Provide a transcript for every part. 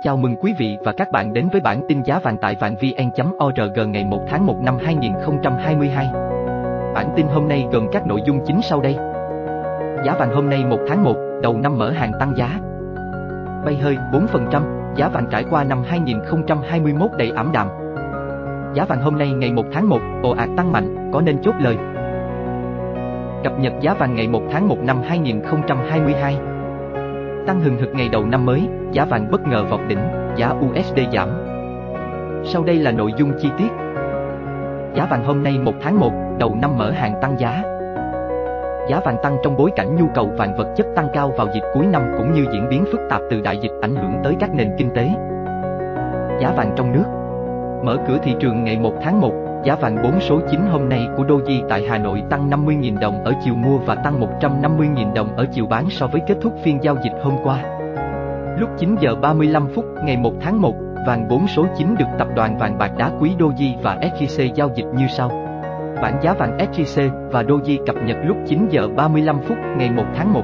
Chào mừng quý vị và các bạn đến với bản tin giá vàng tại vàng vn.org ngày 1 tháng 1 năm 2022. Bản tin hôm nay gồm các nội dung chính sau đây. Giá vàng hôm nay 1 tháng 1, đầu năm mở hàng tăng giá. Bay hơi 4%, giá vàng trải qua năm 2021 đầy ảm đạm. Giá vàng hôm nay ngày 1 tháng 1, ồ ạt tăng mạnh, có nên chốt lời. Cập nhật giá vàng ngày 1 tháng 1 năm 2022. Tăng hừng hực ngày đầu năm mới, giá vàng bất ngờ vọt đỉnh, giá USD giảm. Sau đây là nội dung chi tiết. Giá vàng hôm nay 1 tháng 1, đầu năm mở hàng tăng giá. Giá vàng tăng trong bối cảnh nhu cầu vàng vật chất tăng cao vào dịp cuối năm cũng như diễn biến phức tạp từ đại dịch ảnh hưởng tới các nền kinh tế. Giá vàng trong nước Mở cửa thị trường ngày 1 tháng 1, giá vàng 4 số 9 hôm nay của Doji tại Hà Nội tăng 50.000 đồng ở chiều mua và tăng 150.000 đồng ở chiều bán so với kết thúc phiên giao dịch hôm qua. Lúc 9 giờ 35 phút ngày 1 tháng 1, vàng 4 số 9 được tập đoàn vàng bạc đá quý Doji và SJC giao dịch như sau. Bản giá vàng SJC và Doji cập nhật lúc 9 giờ 35 phút ngày 1 tháng 1.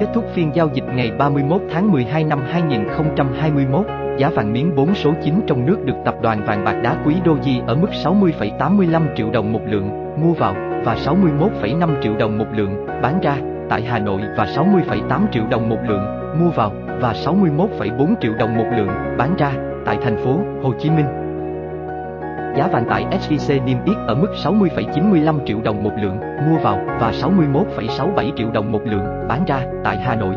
Kết thúc phiên giao dịch ngày 31 tháng 12 năm 2021, giá vàng miếng 4 số 9 trong nước được tập đoàn vàng bạc đá quý Doji ở mức 60,85 triệu đồng một lượng mua vào và 61,5 triệu đồng một lượng bán ra tại Hà Nội và 60,8 triệu đồng một lượng mua vào và 61,4 triệu đồng một lượng bán ra tại thành phố Hồ Chí Minh. Giá vàng tại SJC niêm yết ở mức 60,95 triệu đồng một lượng mua vào và 61,67 triệu đồng một lượng bán ra tại Hà Nội.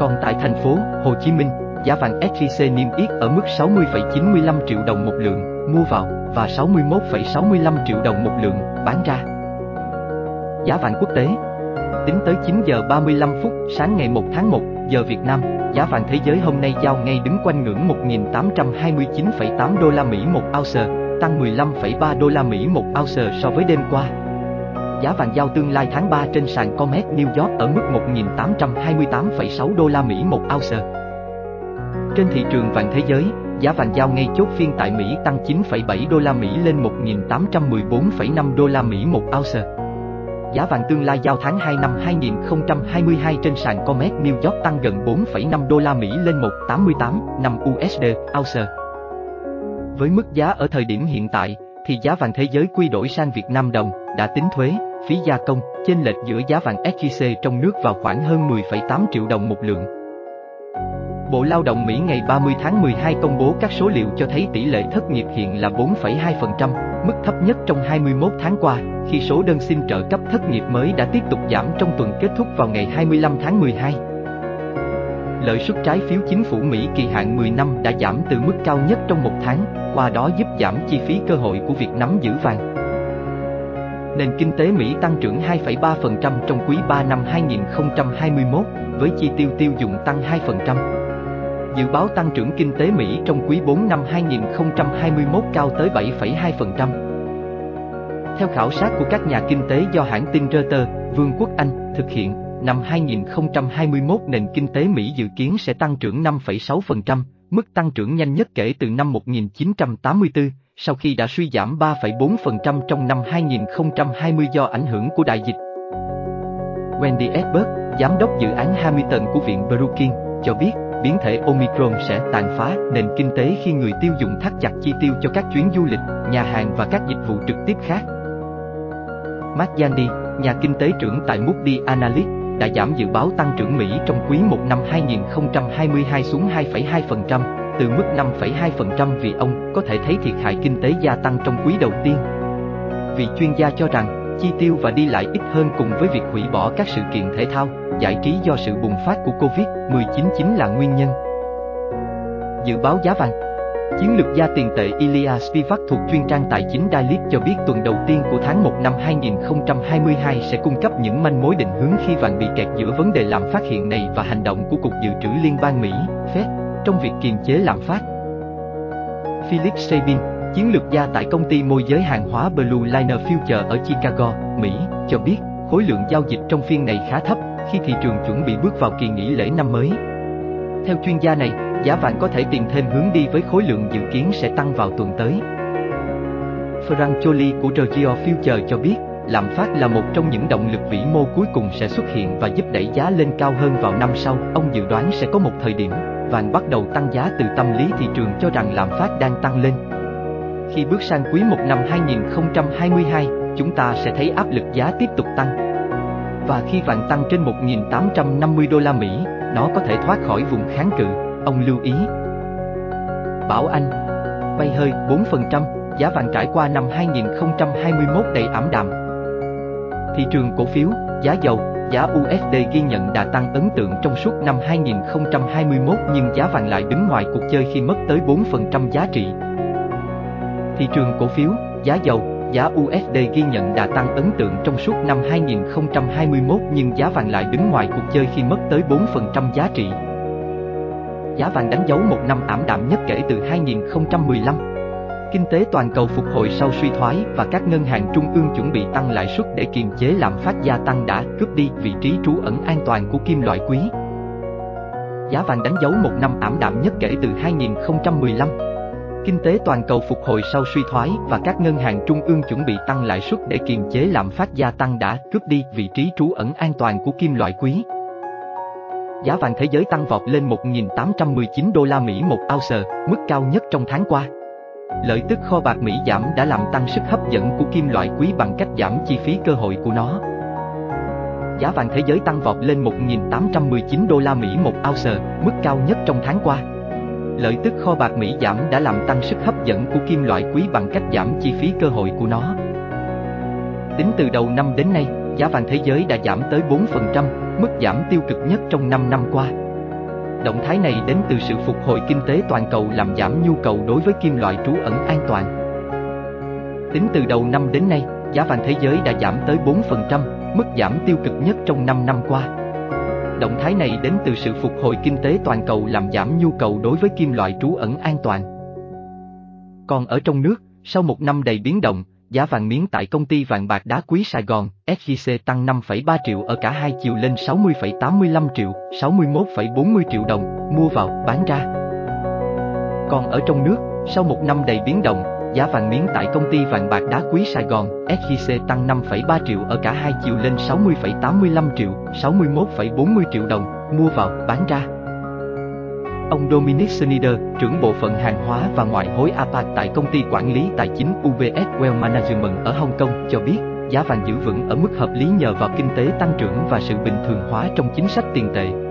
Còn tại thành phố Hồ Chí Minh, giá vàng SJC niêm yết ở mức 60,95 triệu đồng một lượng mua vào và 61,65 triệu đồng một lượng bán ra. Giá vàng quốc tế Tính tới 9 giờ 35 phút sáng ngày 1 tháng 1 giờ Việt Nam, giá vàng thế giới hôm nay giao ngay đứng quanh ngưỡng 1.829,8 đô la Mỹ một ounce, tăng 15,3 đô la Mỹ một ounce so với đêm qua. Giá vàng giao tương lai tháng 3 trên sàn Comex New York ở mức 1.828,6 đô la Mỹ một ounce. Trên thị trường vàng thế giới, giá vàng giao ngay chốt phiên tại Mỹ tăng 9,7 đô la Mỹ lên 1.814,5 đô la Mỹ một ounce. Giá vàng tương lai giao tháng 2 năm 2022 trên sàn Comex New York tăng gần 4,5 đô la Mỹ lên 188,5 USD ounce. Với mức giá ở thời điểm hiện tại, thì giá vàng thế giới quy đổi sang Việt Nam đồng đã tính thuế, phí gia công, chênh lệch giữa giá vàng SJC trong nước vào khoảng hơn 10,8 triệu đồng một lượng. Bộ Lao động Mỹ ngày 30 tháng 12 công bố các số liệu cho thấy tỷ lệ thất nghiệp hiện là 4,2%, mức thấp nhất trong 21 tháng qua, khi số đơn xin trợ cấp thất nghiệp mới đã tiếp tục giảm trong tuần kết thúc vào ngày 25 tháng 12. Lợi suất trái phiếu chính phủ Mỹ kỳ hạn 10 năm đã giảm từ mức cao nhất trong một tháng, qua đó giúp giảm chi phí cơ hội của việc nắm giữ vàng. Nền kinh tế Mỹ tăng trưởng 2,3% trong quý 3 năm 2021, với chi tiêu tiêu dùng tăng 2%. Dự báo tăng trưởng kinh tế Mỹ trong quý 4 năm 2021 cao tới 7,2%. Theo khảo sát của các nhà kinh tế do hãng tin Reuters, Vương quốc Anh thực hiện, năm 2021 nền kinh tế Mỹ dự kiến sẽ tăng trưởng 5,6%, mức tăng trưởng nhanh nhất kể từ năm 1984, sau khi đã suy giảm 3,4% trong năm 2020 do ảnh hưởng của đại dịch. Wendy Edberg, giám đốc dự án Hamilton của Viện Brookings, cho biết biến thể Omicron sẽ tàn phá nền kinh tế khi người tiêu dùng thắt chặt chi tiêu cho các chuyến du lịch, nhà hàng và các dịch vụ trực tiếp khác. Mark Yandy, nhà kinh tế trưởng tại Moody Analytics, đã giảm dự báo tăng trưởng Mỹ trong quý 1 năm 2022 xuống 2,2%, từ mức 5,2% vì ông có thể thấy thiệt hại kinh tế gia tăng trong quý đầu tiên. Vị chuyên gia cho rằng, chi tiêu và đi lại ít hơn cùng với việc hủy bỏ các sự kiện thể thao, giải trí do sự bùng phát của Covid-19 chính là nguyên nhân. Dự báo giá vàng Chiến lược gia tiền tệ Ilya Spivak thuộc chuyên trang tài chính Dalit cho biết tuần đầu tiên của tháng 1 năm 2022 sẽ cung cấp những manh mối định hướng khi vàng bị kẹt giữa vấn đề lạm phát hiện nay và hành động của Cục Dự trữ Liên bang Mỹ, Fed, trong việc kiềm chế lạm phát. Philip Sabin, chiến lược gia tại công ty môi giới hàng hóa Blue Liner Future ở Chicago, Mỹ, cho biết khối lượng giao dịch trong phiên này khá thấp khi thị trường chuẩn bị bước vào kỳ nghỉ lễ năm mới. Theo chuyên gia này, giá vàng có thể tìm thêm hướng đi với khối lượng dự kiến sẽ tăng vào tuần tới. Frank Joly của Regio Future cho biết, lạm phát là một trong những động lực vĩ mô cuối cùng sẽ xuất hiện và giúp đẩy giá lên cao hơn vào năm sau. Ông dự đoán sẽ có một thời điểm, vàng bắt đầu tăng giá từ tâm lý thị trường cho rằng lạm phát đang tăng lên. Khi bước sang quý 1 năm 2022, chúng ta sẽ thấy áp lực giá tiếp tục tăng. Và khi vàng tăng trên 1.850 đô la Mỹ, nó có thể thoát khỏi vùng kháng cự, ông lưu ý. Bảo Anh Bay hơi 4%, giá vàng trải qua năm 2021 đầy ảm đạm. Thị trường cổ phiếu, giá dầu, giá USD ghi nhận đã tăng ấn tượng trong suốt năm 2021 nhưng giá vàng lại đứng ngoài cuộc chơi khi mất tới 4% giá trị. Thị trường cổ phiếu, giá dầu, giá USD ghi nhận đà tăng ấn tượng trong suốt năm 2021 nhưng giá vàng lại đứng ngoài cuộc chơi khi mất tới 4% giá trị. Giá vàng đánh dấu một năm ảm đạm nhất kể từ 2015. Kinh tế toàn cầu phục hồi sau suy thoái và các ngân hàng trung ương chuẩn bị tăng lãi suất để kiềm chế lạm phát gia tăng đã cướp đi vị trí trú ẩn an toàn của kim loại quý. Giá vàng đánh dấu một năm ảm đạm nhất kể từ 2015. Kinh tế toàn cầu phục hồi sau suy thoái và các ngân hàng trung ương chuẩn bị tăng lãi suất để kiềm chế lạm phát gia tăng đã cướp đi vị trí trú ẩn an toàn của kim loại quý. Giá vàng thế giới tăng vọt lên 1.819 đô la Mỹ một ounce, mức cao nhất trong tháng qua. Lợi tức kho bạc Mỹ giảm đã làm tăng sức hấp dẫn của kim loại quý bằng cách giảm chi phí cơ hội của nó. Giá vàng thế giới tăng vọt lên 1.819 đô la Mỹ một ounce, mức cao nhất trong tháng qua. Lợi tức kho bạc Mỹ giảm đã làm tăng sức hấp dẫn của kim loại quý bằng cách giảm chi phí cơ hội của nó. Tính từ đầu năm đến nay, giá vàng thế giới đã giảm tới 4%, mức giảm tiêu cực nhất trong 5 năm qua. Động thái này đến từ sự phục hồi kinh tế toàn cầu làm giảm nhu cầu đối với kim loại trú ẩn an toàn. Tính từ đầu năm đến nay, giá vàng thế giới đã giảm tới 4%, mức giảm tiêu cực nhất trong 5 năm qua. Động thái này đến từ sự phục hồi kinh tế toàn cầu làm giảm nhu cầu đối với kim loại trú ẩn an toàn. Còn ở trong nước, sau một năm đầy biến động, giá vàng miếng tại công ty vàng bạc đá quý Sài Gòn, SJC tăng 5,3 triệu ở cả hai chiều lên 60,85 triệu, 61,40 triệu đồng, mua vào, bán ra. Còn ở trong nước, sau một năm đầy biến động, giá vàng miếng tại công ty vàng bạc đá quý Sài Gòn, SJC tăng 5,3 triệu ở cả hai chiều lên 60,85 triệu, 61,40 triệu đồng, mua vào, bán ra. Ông Dominic Schneider, trưởng bộ phận hàng hóa và ngoại hối APAC tại công ty quản lý tài chính UBS Wealth Management ở Hồng Kông cho biết, giá vàng giữ vững ở mức hợp lý nhờ vào kinh tế tăng trưởng và sự bình thường hóa trong chính sách tiền tệ.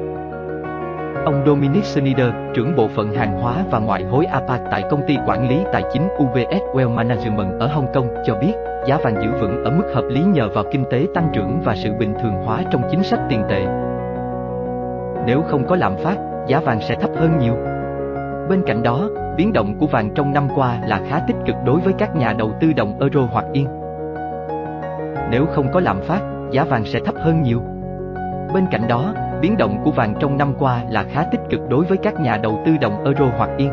Ông Dominic Schneider, trưởng bộ phận hàng hóa và ngoại hối APAC tại công ty quản lý tài chính UBS Wealth Management ở Hồng Kông cho biết, giá vàng giữ vững ở mức hợp lý nhờ vào kinh tế tăng trưởng và sự bình thường hóa trong chính sách tiền tệ. Nếu không có lạm phát, giá vàng sẽ thấp hơn nhiều. Bên cạnh đó, biến động của vàng trong năm qua là khá tích cực đối với các nhà đầu tư đồng euro hoặc yên. Nếu không có lạm phát, giá vàng sẽ thấp hơn nhiều. Bên cạnh đó, biến động của vàng trong năm qua là khá tích cực đối với các nhà đầu tư đồng euro hoặc yên.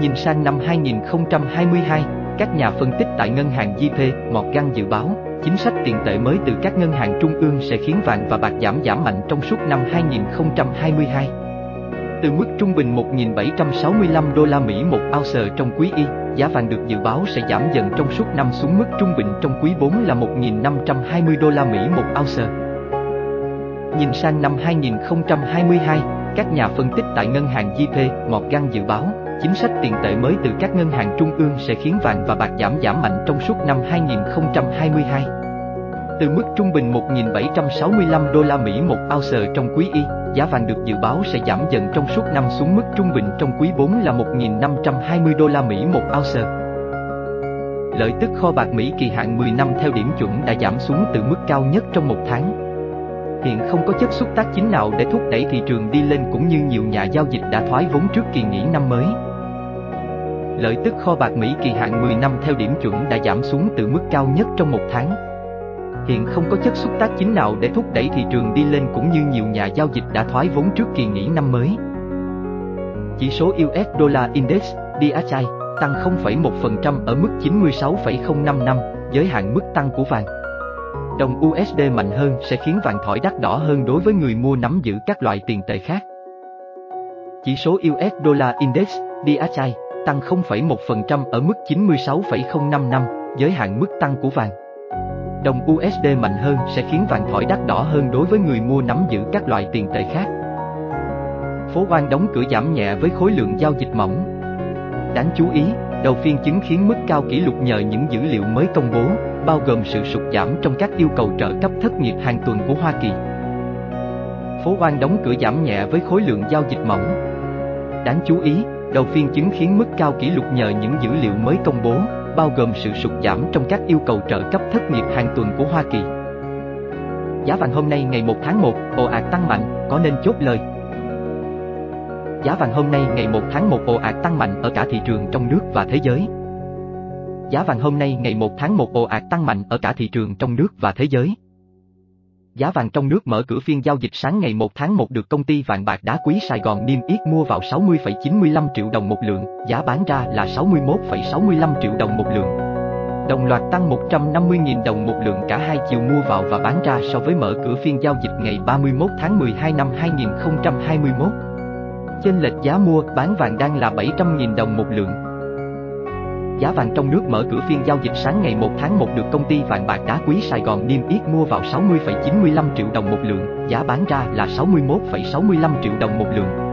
Nhìn sang năm 2022, các nhà phân tích tại ngân hàng JP Morgan dự báo Chính sách tiền tệ mới từ các ngân hàng trung ương sẽ khiến vàng và bạc giảm giảm mạnh trong suốt năm 2022. Từ mức trung bình 1.765 đô la Mỹ một ounce trong quý y, giá vàng được dự báo sẽ giảm dần trong suốt năm xuống mức trung bình trong quý 4 là 1.520 đô la Mỹ một ounce. Nhìn sang năm 2022, các nhà phân tích tại ngân hàng JP Morgan dự báo Chính sách tiền tệ mới từ các ngân hàng trung ương sẽ khiến vàng và bạc giảm giảm mạnh trong suốt năm 2022. Từ mức trung bình 1.765 đô la Mỹ một ounce trong quý y, giá vàng được dự báo sẽ giảm dần trong suốt năm xuống mức trung bình trong quý 4 là 1.520 đô la Mỹ một ounce. Lợi tức kho bạc Mỹ kỳ hạn 10 năm theo điểm chuẩn đã giảm xuống từ mức cao nhất trong một tháng, hiện không có chất xúc tác chính nào để thúc đẩy thị trường đi lên cũng như nhiều nhà giao dịch đã thoái vốn trước kỳ nghỉ năm mới. Lợi tức kho bạc Mỹ kỳ hạn 10 năm theo điểm chuẩn đã giảm xuống từ mức cao nhất trong một tháng. Hiện không có chất xúc tác chính nào để thúc đẩy thị trường đi lên cũng như nhiều nhà giao dịch đã thoái vốn trước kỳ nghỉ năm mới. Chỉ số US Dollar Index, DXY, tăng 0,1% ở mức 96,055, giới hạn mức tăng của vàng. Đồng USD mạnh hơn sẽ khiến vàng thỏi đắt đỏ hơn đối với người mua nắm giữ các loại tiền tệ khác. Chỉ số US Dollar Index, DXY, tăng 0,1% ở mức 96,055, giới hạn mức tăng của vàng. Đồng USD mạnh hơn sẽ khiến vàng thỏi đắt đỏ hơn đối với người mua nắm giữ các loại tiền tệ khác. Phố Oan đóng cửa giảm nhẹ với khối lượng giao dịch mỏng. Đáng chú ý, đầu phiên chứng khiến mức cao kỷ lục nhờ những dữ liệu mới công bố, bao gồm sự sụt giảm trong các yêu cầu trợ cấp thất nghiệp hàng tuần của Hoa Kỳ. Phố Oan đóng cửa giảm nhẹ với khối lượng giao dịch mỏng. Đáng chú ý, đầu phiên chứng khiến mức cao kỷ lục nhờ những dữ liệu mới công bố, bao gồm sự sụt giảm trong các yêu cầu trợ cấp thất nghiệp hàng tuần của Hoa Kỳ. Giá vàng hôm nay ngày 1 tháng 1, ồ ạt tăng mạnh, có nên chốt lời. Giá vàng hôm nay ngày 1 tháng 1 ồ ạt tăng mạnh ở cả thị trường trong nước và thế giới. Giá vàng hôm nay ngày 1 tháng 1 ồ ạt tăng mạnh ở cả thị trường trong nước và thế giới. Giá vàng trong nước mở cửa phiên giao dịch sáng ngày 1 tháng 1 được công ty vàng bạc đá quý Sài Gòn niêm yết mua vào 60,95 triệu đồng một lượng, giá bán ra là 61,65 triệu đồng một lượng. Đồng loạt tăng 150.000 đồng một lượng cả hai chiều mua vào và bán ra so với mở cửa phiên giao dịch ngày 31 tháng 12 năm 2021. Chênh lệch giá mua bán vàng đang là 700.000 đồng một lượng. Giá vàng trong nước mở cửa phiên giao dịch sáng ngày 1 tháng 1 được công ty vàng bạc đá quý Sài Gòn niêm yết mua vào 60,95 triệu đồng một lượng, giá bán ra là 61,65 triệu đồng một lượng.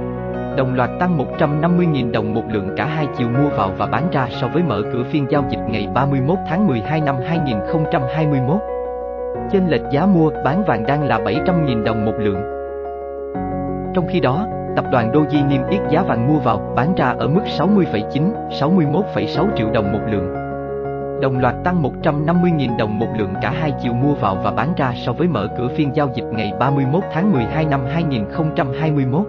Đồng loạt tăng 150.000 đồng một lượng cả hai chiều mua vào và bán ra so với mở cửa phiên giao dịch ngày 31 tháng 12 năm 2021. Chênh lệch giá mua bán vàng đang là 700.000 đồng một lượng. Trong khi đó, tập đoàn Doji niêm yết giá vàng mua vào bán ra ở mức 60,9, 61,6 triệu đồng một lượng. Đồng loạt tăng 150.000 đồng một lượng cả hai chiều mua vào và bán ra so với mở cửa phiên giao dịch ngày 31 tháng 12 năm 2021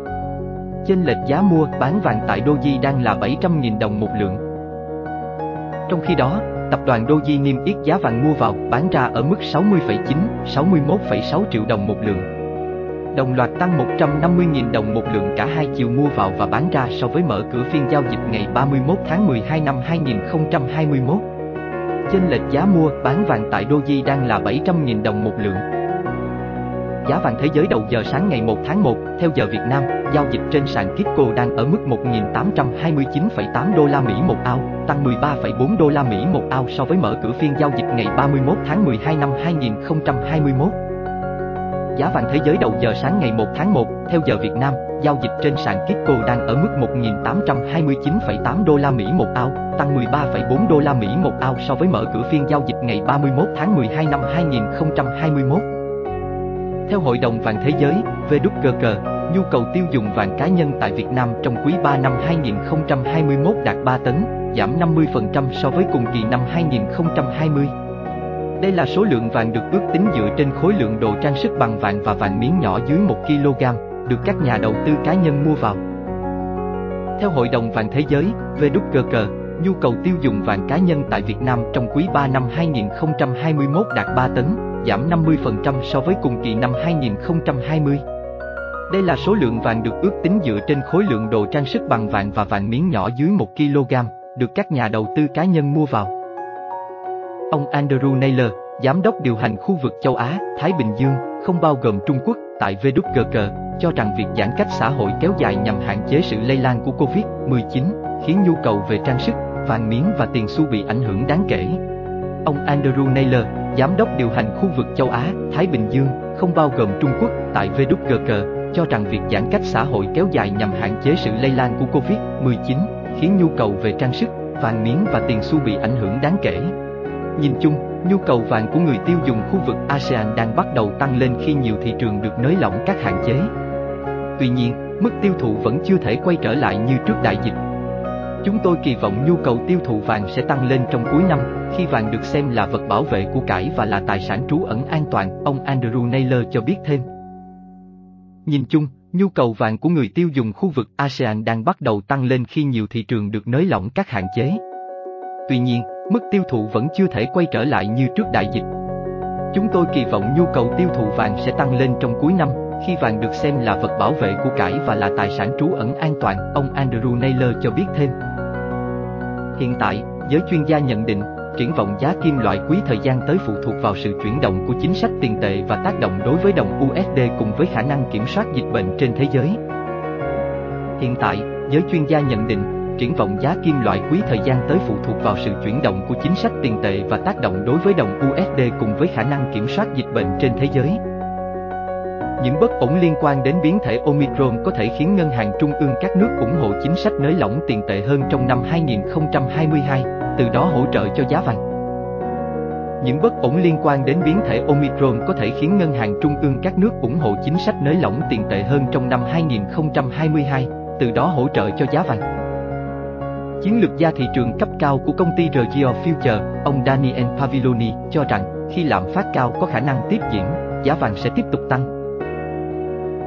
chênh lệch giá mua bán vàng tại Doji đang là 700.000 đồng một lượng. Trong khi đó, tập đoàn Doji niêm yết giá vàng mua vào bán ra ở mức 60,9, 61,6 triệu đồng một lượng. Đồng loạt tăng 150.000 đồng một lượng cả hai chiều mua vào và bán ra so với mở cửa phiên giao dịch ngày 31 tháng 12 năm 2021. Chênh lệch giá mua bán vàng tại Doji đang là 700.000 đồng một lượng. Giá vàng thế giới đầu giờ sáng ngày 1 tháng 1, theo giờ Việt Nam, giao dịch trên sàn Kitco đang ở mức 1.829,8 đô la Mỹ một ao, tăng 13,4 đô la Mỹ một ao so với mở cửa phiên giao dịch ngày 31 tháng 12 năm 2021. Giá vàng thế giới đầu giờ sáng ngày 1 tháng 1, theo giờ Việt Nam, giao dịch trên sàn Kitco đang ở mức 1.829,8 đô la Mỹ một ao, tăng 13,4 đô la Mỹ một ao so với mở cửa phiên giao dịch ngày 31 tháng 12 năm 2021. Theo Hội đồng Vàng Thế giới, WGC, nhu cầu tiêu dùng vàng cá nhân tại Việt Nam trong quý 3 năm 2021 đạt 3 tấn, giảm 50% so với cùng kỳ năm 2020. Đây là số lượng vàng được ước tính dựa trên khối lượng đồ trang sức bằng vàng và vàng miếng nhỏ dưới 1 kg, được các nhà đầu tư cá nhân mua vào. Theo Hội đồng Vàng Thế giới, WGC, nhu cầu tiêu dùng vàng cá nhân tại Việt Nam trong quý 3 năm 2021 đạt 3 tấn, giảm 50% so với cùng kỳ năm 2020. Đây là số lượng vàng được ước tính dựa trên khối lượng đồ trang sức bằng vàng và vàng miếng nhỏ dưới 1 kg, được các nhà đầu tư cá nhân mua vào. Ông Andrew Naylor, giám đốc điều hành khu vực châu Á, Thái Bình Dương, không bao gồm Trung Quốc, tại WGC, cho rằng việc giãn cách xã hội kéo dài nhằm hạn chế sự lây lan của Covid-19, khiến nhu cầu về trang sức, vàng miếng và tiền xu bị ảnh hưởng đáng kể. Ông Andrew Naylor, giám đốc điều hành khu vực châu Á, Thái Bình Dương, không bao gồm Trung Quốc, tại WGC, cho rằng việc giãn cách xã hội kéo dài nhằm hạn chế sự lây lan của Covid-19, khiến nhu cầu về trang sức, vàng miếng và tiền xu bị ảnh hưởng đáng kể. Nhìn chung, nhu cầu vàng của người tiêu dùng khu vực ASEAN đang bắt đầu tăng lên khi nhiều thị trường được nới lỏng các hạn chế. Tuy nhiên, mức tiêu thụ vẫn chưa thể quay trở lại như trước đại dịch. Chúng tôi kỳ vọng nhu cầu tiêu thụ vàng sẽ tăng lên trong cuối năm, khi vàng được xem là vật bảo vệ của cải và là tài sản trú ẩn an toàn, ông Andrew Naylor cho biết thêm. Nhìn chung, nhu cầu vàng của người tiêu dùng khu vực ASEAN đang bắt đầu tăng lên khi nhiều thị trường được nới lỏng các hạn chế. Tuy nhiên, mức tiêu thụ vẫn chưa thể quay trở lại như trước đại dịch. Chúng tôi kỳ vọng nhu cầu tiêu thụ vàng sẽ tăng lên trong cuối năm, khi vàng được xem là vật bảo vệ của cải và là tài sản trú ẩn an toàn, ông Andrew Naylor cho biết thêm. Hiện tại, giới chuyên gia nhận định, triển vọng giá kim loại quý thời gian tới phụ thuộc vào sự chuyển động của chính sách tiền tệ và tác động đối với đồng USD cùng với khả năng kiểm soát dịch bệnh trên thế giới. Hiện tại, giới chuyên gia nhận định, triển vọng giá kim loại quý thời gian tới phụ thuộc vào sự chuyển động của chính sách tiền tệ và tác động đối với đồng USD cùng với khả năng kiểm soát dịch bệnh trên thế giới. Những bất ổn liên quan đến biến thể Omicron có thể khiến ngân hàng trung ương các nước ủng hộ chính sách nới lỏng tiền tệ hơn trong năm 2022, từ đó hỗ trợ cho giá vàng. Những bất ổn liên quan đến biến thể Omicron có thể khiến ngân hàng trung ương các nước ủng hộ chính sách nới lỏng tiền tệ hơn trong năm 2022, từ đó hỗ trợ cho giá vàng. Chiến lược gia thị trường cấp cao của công ty Regio Future, ông Daniel Paviloni, cho rằng khi lạm phát cao có khả năng tiếp diễn, giá vàng sẽ tiếp tục tăng.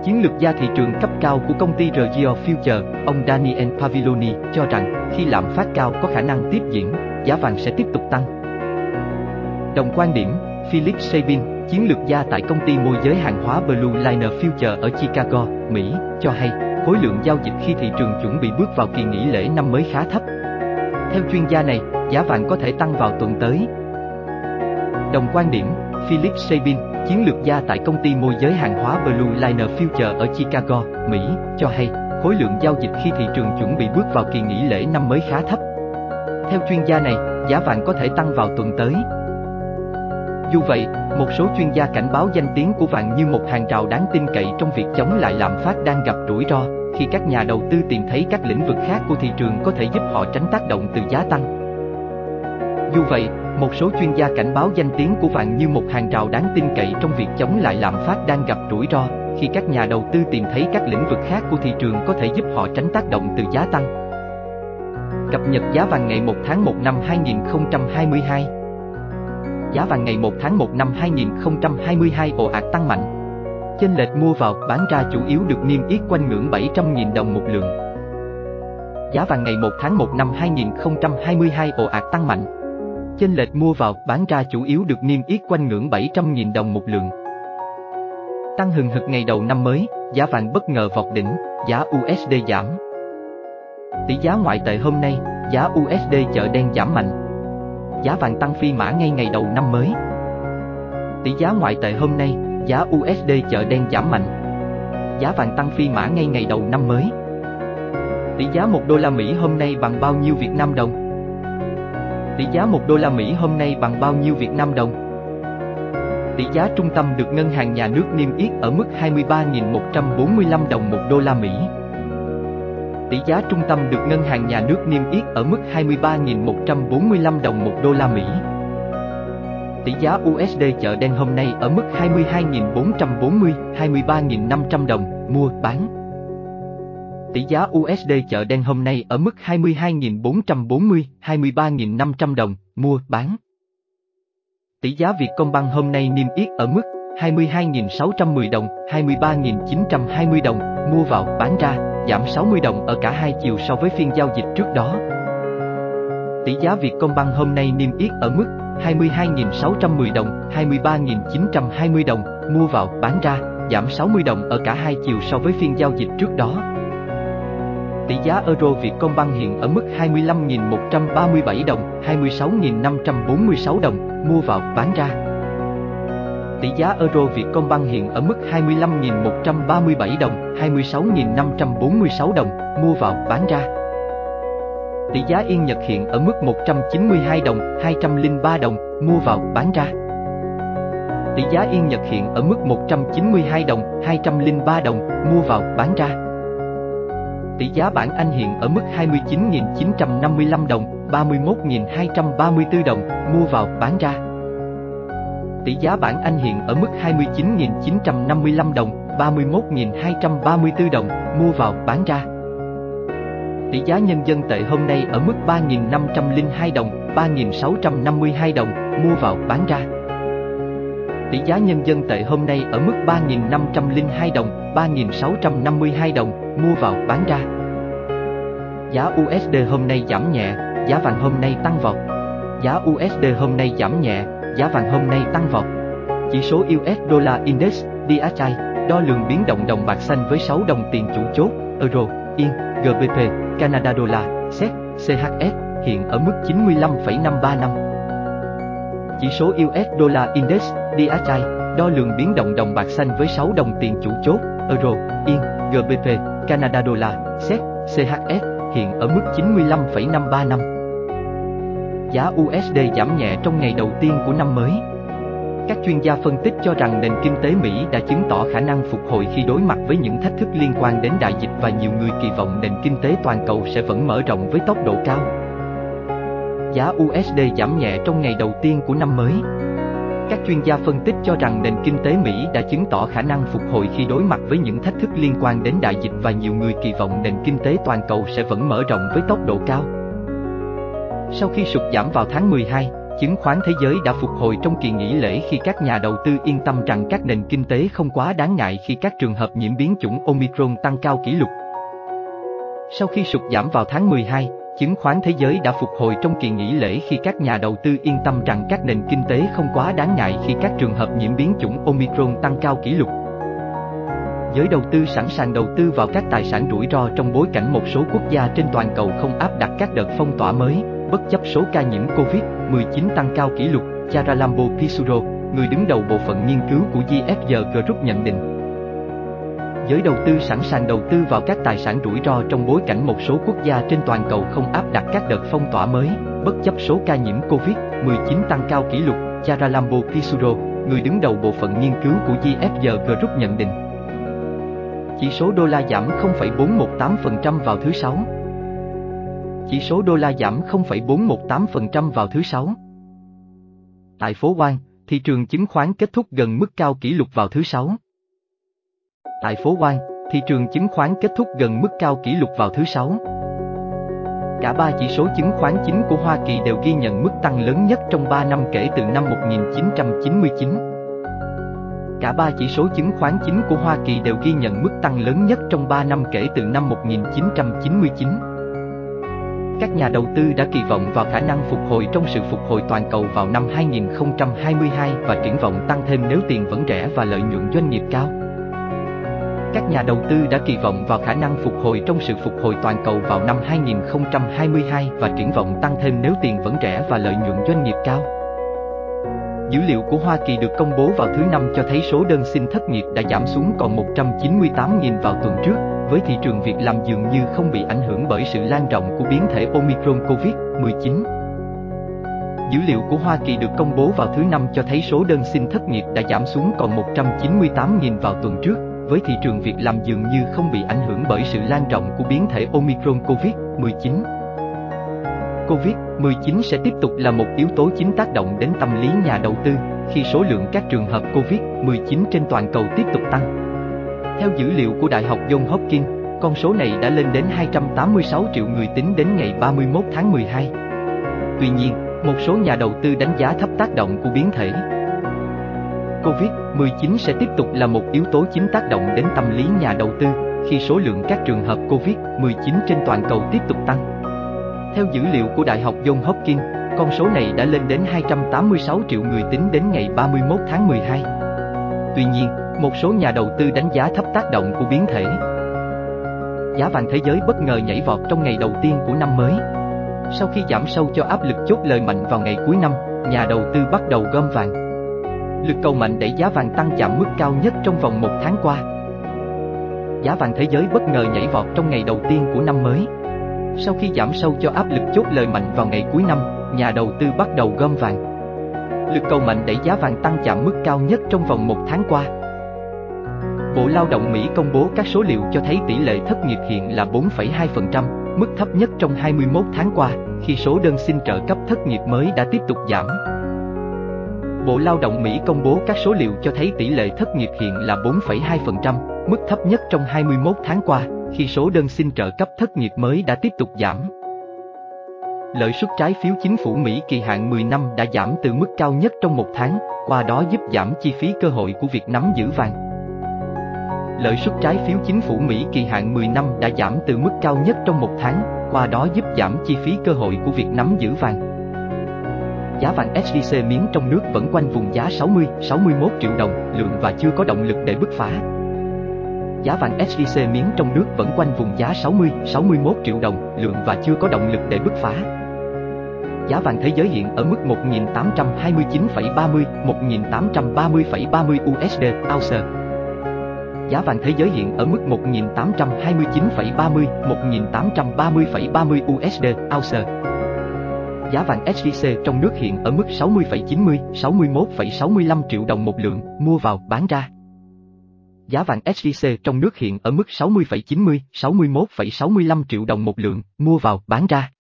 Chiến lược gia thị trường cấp cao của công ty Regio Future, ông Daniel Paviloni, cho rằng khi lạm phát cao có khả năng tiếp diễn, giá vàng sẽ tiếp tục tăng. Đồng quan điểm, Philip Sabin, chiến lược gia tại công ty môi giới hàng hóa Blue Liner Future ở Chicago, Mỹ, cho hay khối lượng giao dịch khi thị trường chuẩn bị bước vào kỳ nghỉ lễ năm mới khá thấp. Theo chuyên gia này, giá vàng có thể tăng vào tuần tới. Đồng quan điểm, Philip Sabin, chiến lược gia tại công ty môi giới hàng hóa Blue Liner Future ở Chicago, Mỹ, cho hay khối lượng giao dịch khi thị trường chuẩn bị bước vào kỳ nghỉ lễ năm mới khá thấp. Theo chuyên gia này, giá vàng có thể tăng vào tuần tới. Dù vậy, một số chuyên gia cảnh báo danh tiếng của vàng như một hàng rào đáng tin cậy trong việc chống lại lạm phát đang gặp rủi ro, khi các nhà đầu tư tìm thấy các lĩnh vực khác của thị trường có thể giúp họ tránh tác động từ giá tăng. Dù vậy, một số chuyên gia cảnh báo danh tiếng của vàng như một hàng rào đáng tin cậy trong việc chống lại lạm phát đang gặp rủi ro, khi các nhà đầu tư tìm thấy các lĩnh vực khác của thị trường có thể giúp họ tránh tác động từ giá tăng. Cập nhật giá vàng ngày 1 tháng 1 năm 2022 Giá vàng ngày 1 tháng 1 năm 2022 ồ ạt tăng mạnh. Chênh lệch mua vào, bán ra chủ yếu được niêm yết quanh ngưỡng 700.000 đồng một lượng. Giá vàng ngày 1 tháng 1 năm 2022 ồ ạt tăng mạnh. Chênh lệch mua vào, bán ra chủ yếu được niêm yết quanh ngưỡng 700.000 đồng một lượng. Tăng hừng hực ngày đầu năm mới, giá vàng bất ngờ vọt đỉnh, giá USD giảm. Tỷ giá ngoại tệ hôm nay, giá USD chợ đen giảm mạnh, giá vàng tăng phi mã ngay ngày đầu năm mới. Tỷ giá ngoại tệ hôm nay, giá USD chợ đen giảm mạnh. Giá vàng tăng phi mã ngay ngày đầu năm mới. Tỷ giá 1 đô la Mỹ hôm nay bằng bao nhiêu Việt Nam đồng? Tỷ giá 1 đô la Mỹ hôm nay bằng bao nhiêu Việt Nam đồng? Tỷ giá trung tâm được ngân hàng nhà nước niêm yết ở mức 23.145 đồng một đô la Mỹ. Tỷ giá trung tâm được ngân hàng nhà nước niêm yết ở mức 23.145 đồng một đô la Mỹ. Tỷ giá USD chợ đen hôm nay ở mức 22.440, 23.500 đồng, mua, bán. Tỷ giá USD chợ đen hôm nay ở mức 22.440, 23.500 đồng, mua, bán. Tỷ giá Vietcombank hôm nay niêm yết ở mức 22.610 đồng, 23.920 đồng, mua vào, bán ra, giảm 60 đồng ở cả hai chiều so với phiên giao dịch trước đó. Tỷ giá Vietcombank hôm nay niêm yết ở mức 22.610 đồng, 23.920 đồng, mua vào, bán ra, giảm 60 đồng ở cả hai chiều so với phiên giao dịch trước đó. Tỷ giá euro Vietcombank hiện ở mức 25.137 đồng, 26.546 đồng, mua vào, bán ra. Tỷ giá euro Vietcombank hiện ở mức 25.137 đồng, 26.546 đồng, mua vào, bán ra. Tỷ giá Yên Nhật hiện ở mức 192 đồng, 203 đồng, mua vào, bán ra. Tỷ giá Yên Nhật hiện ở mức 192 đồng, 203 đồng, mua vào, bán ra. Tỷ giá bảng Anh hiện ở mức 29.955 đồng, 31.234 đồng, mua vào, bán ra. Tỷ giá bảng Anh hiện ở mức 29.955 đồng, 31.234 đồng, mua vào, bán ra. Tỷ giá nhân dân tệ hôm nay ở mức 3.502 đồng, 3.652 đồng, mua vào, bán ra. Tỷ giá nhân dân tệ hôm nay ở mức 3.502 đồng, 3.652 đồng, mua vào, bán ra. Giá USD hôm nay giảm nhẹ, giá vàng hôm nay tăng vọt. Giá USD hôm nay giảm nhẹ, giá vàng hôm nay tăng vọt. Chỉ số US Dollar Index, DXY, đo lường biến động đồng bạc xanh với 6 đồng tiền chủ chốt, Euro, Yên, GBP, Canada Dollar, SEC, CHF, hiện ở mức 95,535. Chỉ số US Dollar Index, DXY, đo lường biến động đồng bạc xanh với 6 đồng tiền chủ chốt, Euro, Yên, GBP, Canada Dollar, SEC, CHF, hiện ở mức 95,535 giá USD giảm nhẹ trong ngày đầu tiên của năm mới. Các chuyên gia phân tích cho rằng nền kinh tế Mỹ đã chứng tỏ khả năng phục hồi khi đối mặt với những thách thức liên quan đến đại dịch và nhiều người kỳ vọng nền kinh tế toàn cầu sẽ vẫn mở rộng với tốc độ cao. Giá USD giảm nhẹ trong ngày đầu tiên của năm mới. Các chuyên gia phân tích cho rằng nền kinh tế Mỹ đã chứng tỏ khả năng phục hồi khi đối mặt với những thách thức liên quan đến đại dịch và nhiều người kỳ vọng nền kinh tế toàn cầu sẽ vẫn mở rộng với tốc độ cao. Sau khi sụt giảm vào tháng 12, chứng khoán thế giới đã phục hồi trong kỳ nghỉ lễ khi các nhà đầu tư yên tâm rằng các nền kinh tế không quá đáng ngại khi các trường hợp nhiễm biến chủng Omicron tăng cao kỷ lục. Sau khi sụt giảm vào tháng 12, chứng khoán thế giới đã phục hồi trong kỳ nghỉ lễ khi các nhà đầu tư yên tâm rằng các nền kinh tế không quá đáng ngại khi các trường hợp nhiễm biến chủng Omicron tăng cao kỷ lục. Giới đầu tư sẵn sàng đầu tư vào các tài sản rủi ro trong bối cảnh một số quốc gia trên toàn cầu không áp đặt các đợt phong tỏa mới, bất chấp số ca nhiễm COVID-19 tăng cao kỷ lục, Charalambo Pisuro, người đứng đầu bộ phận nghiên cứu của GFG Group nhận định. Giới đầu tư sẵn sàng đầu tư vào các tài sản rủi ro trong bối cảnh một số quốc gia trên toàn cầu không áp đặt các đợt phong tỏa mới, bất chấp số ca nhiễm COVID-19 tăng cao kỷ lục, Charalambo Pisuro, người đứng đầu bộ phận nghiên cứu của GFG Group nhận định. Chỉ số đô la giảm 0,418% vào thứ Sáu. Chỉ số đô la giảm 0,418% vào thứ Sáu. Tại phố Wall, thị trường chứng khoán kết thúc gần mức cao kỷ lục vào thứ Sáu. Tại phố Wall, thị trường chứng khoán kết thúc gần mức cao kỷ lục vào thứ Sáu. Cả ba chỉ số chứng khoán chính của Hoa Kỳ đều ghi nhận mức tăng lớn nhất trong 3 năm kể từ năm 1999. Cả ba chỉ số chứng khoán chính của Hoa Kỳ đều ghi nhận mức tăng lớn nhất trong 3 năm kể từ năm 1999. Các nhà đầu tư đã kỳ vọng vào khả năng phục hồi trong sự phục hồi toàn cầu vào năm 2022 và triển vọng tăng thêm nếu tiền vẫn rẻ và lợi nhuận doanh nghiệp cao. Các nhà đầu tư đã kỳ vọng vào khả năng phục hồi trong sự phục hồi toàn cầu vào năm 2022 và triển vọng tăng thêm nếu tiền vẫn rẻ và lợi nhuận doanh nghiệp cao. Dữ liệu của Hoa Kỳ được công bố vào thứ Năm cho thấy số đơn xin thất nghiệp đã giảm xuống còn 198.000 vào tuần trước, với thị trường việc làm dường như không bị ảnh hưởng bởi sự lan rộng của biến thể Omicron COVID-19. Dữ liệu của Hoa Kỳ được công bố vào thứ Năm cho thấy số đơn xin thất nghiệp đã giảm xuống còn 198.000 vào tuần trước, với thị trường việc làm dường như không bị ảnh hưởng bởi sự lan rộng của biến thể Omicron COVID-19. COVID-19 sẽ tiếp tục là một yếu tố chính tác động đến tâm lý nhà đầu tư khi số lượng các trường hợp COVID-19 trên toàn cầu tiếp tục tăng. Theo dữ liệu của Đại học Johns Hopkins, con số này đã lên đến 286 triệu người tính đến ngày 31 tháng 12. Tuy nhiên, một số nhà đầu tư đánh giá thấp tác động của biến thể COVID-19 sẽ tiếp tục là một yếu tố chính tác động đến tâm lý nhà đầu tư khi số lượng các trường hợp COVID-19 trên toàn cầu tiếp tục tăng. Theo dữ liệu của Đại học Johns Hopkins, con số này đã lên đến 286 triệu người tính đến ngày 31 tháng 12. Tuy nhiên, một số nhà đầu tư đánh giá thấp tác động của biến thể. Giá vàng thế giới bất ngờ nhảy vọt trong ngày đầu tiên của năm mới. Sau khi giảm sâu cho áp lực chốt lời mạnh vào ngày cuối năm, nhà đầu tư bắt đầu gom vàng. Lực cầu mạnh đẩy giá vàng tăng chạm mức cao nhất trong vòng một tháng qua. Giá vàng thế giới bất ngờ nhảy vọt trong ngày đầu tiên của năm mới. Sau khi giảm sâu cho áp lực chốt lời mạnh vào ngày cuối năm, nhà đầu tư bắt đầu gom vàng. Lực cầu mạnh đẩy giá vàng tăng chạm mức cao nhất trong vòng một tháng qua. Bộ Lao động Mỹ công bố các số liệu cho thấy tỷ lệ thất nghiệp hiện là 4,2%, mức thấp nhất trong 21 tháng qua, khi số đơn xin trợ cấp thất nghiệp mới đã tiếp tục giảm. Bộ Lao động Mỹ công bố các số liệu cho thấy tỷ lệ thất nghiệp hiện là 4,2%, mức thấp nhất trong 21 tháng qua, khi số đơn xin trợ cấp thất nghiệp mới đã tiếp tục giảm. Lợi suất trái phiếu chính phủ Mỹ kỳ hạn 10 năm đã giảm từ mức cao nhất trong một tháng, qua đó giúp giảm chi phí cơ hội của việc nắm giữ vàng. Lợi suất trái phiếu chính phủ Mỹ kỳ hạn 10 năm đã giảm từ mức cao nhất trong một tháng, qua đó giúp giảm chi phí cơ hội của việc nắm giữ vàng. Giá vàng SJC miếng trong nước vẫn quanh vùng giá 60, 61 triệu đồng lượng và chưa có động lực để bứt phá. Giá vàng SJC miếng trong nước vẫn quanh vùng giá 60, 61 triệu đồng lượng và chưa có động lực để bứt phá. Giá vàng thế giới hiện ở mức 1.829,30, 1.830,30 USD ounce. Giá vàng thế giới hiện ở mức 1.829,30, 1.830,30 USD ounce. Giá vàng SJC trong nước hiện ở mức 60,90, 61,65 triệu đồng một lượng, mua vào, bán ra. Giá vàng SJC trong nước hiện ở mức 60,90, 61,65 triệu đồng một lượng, mua vào, bán ra.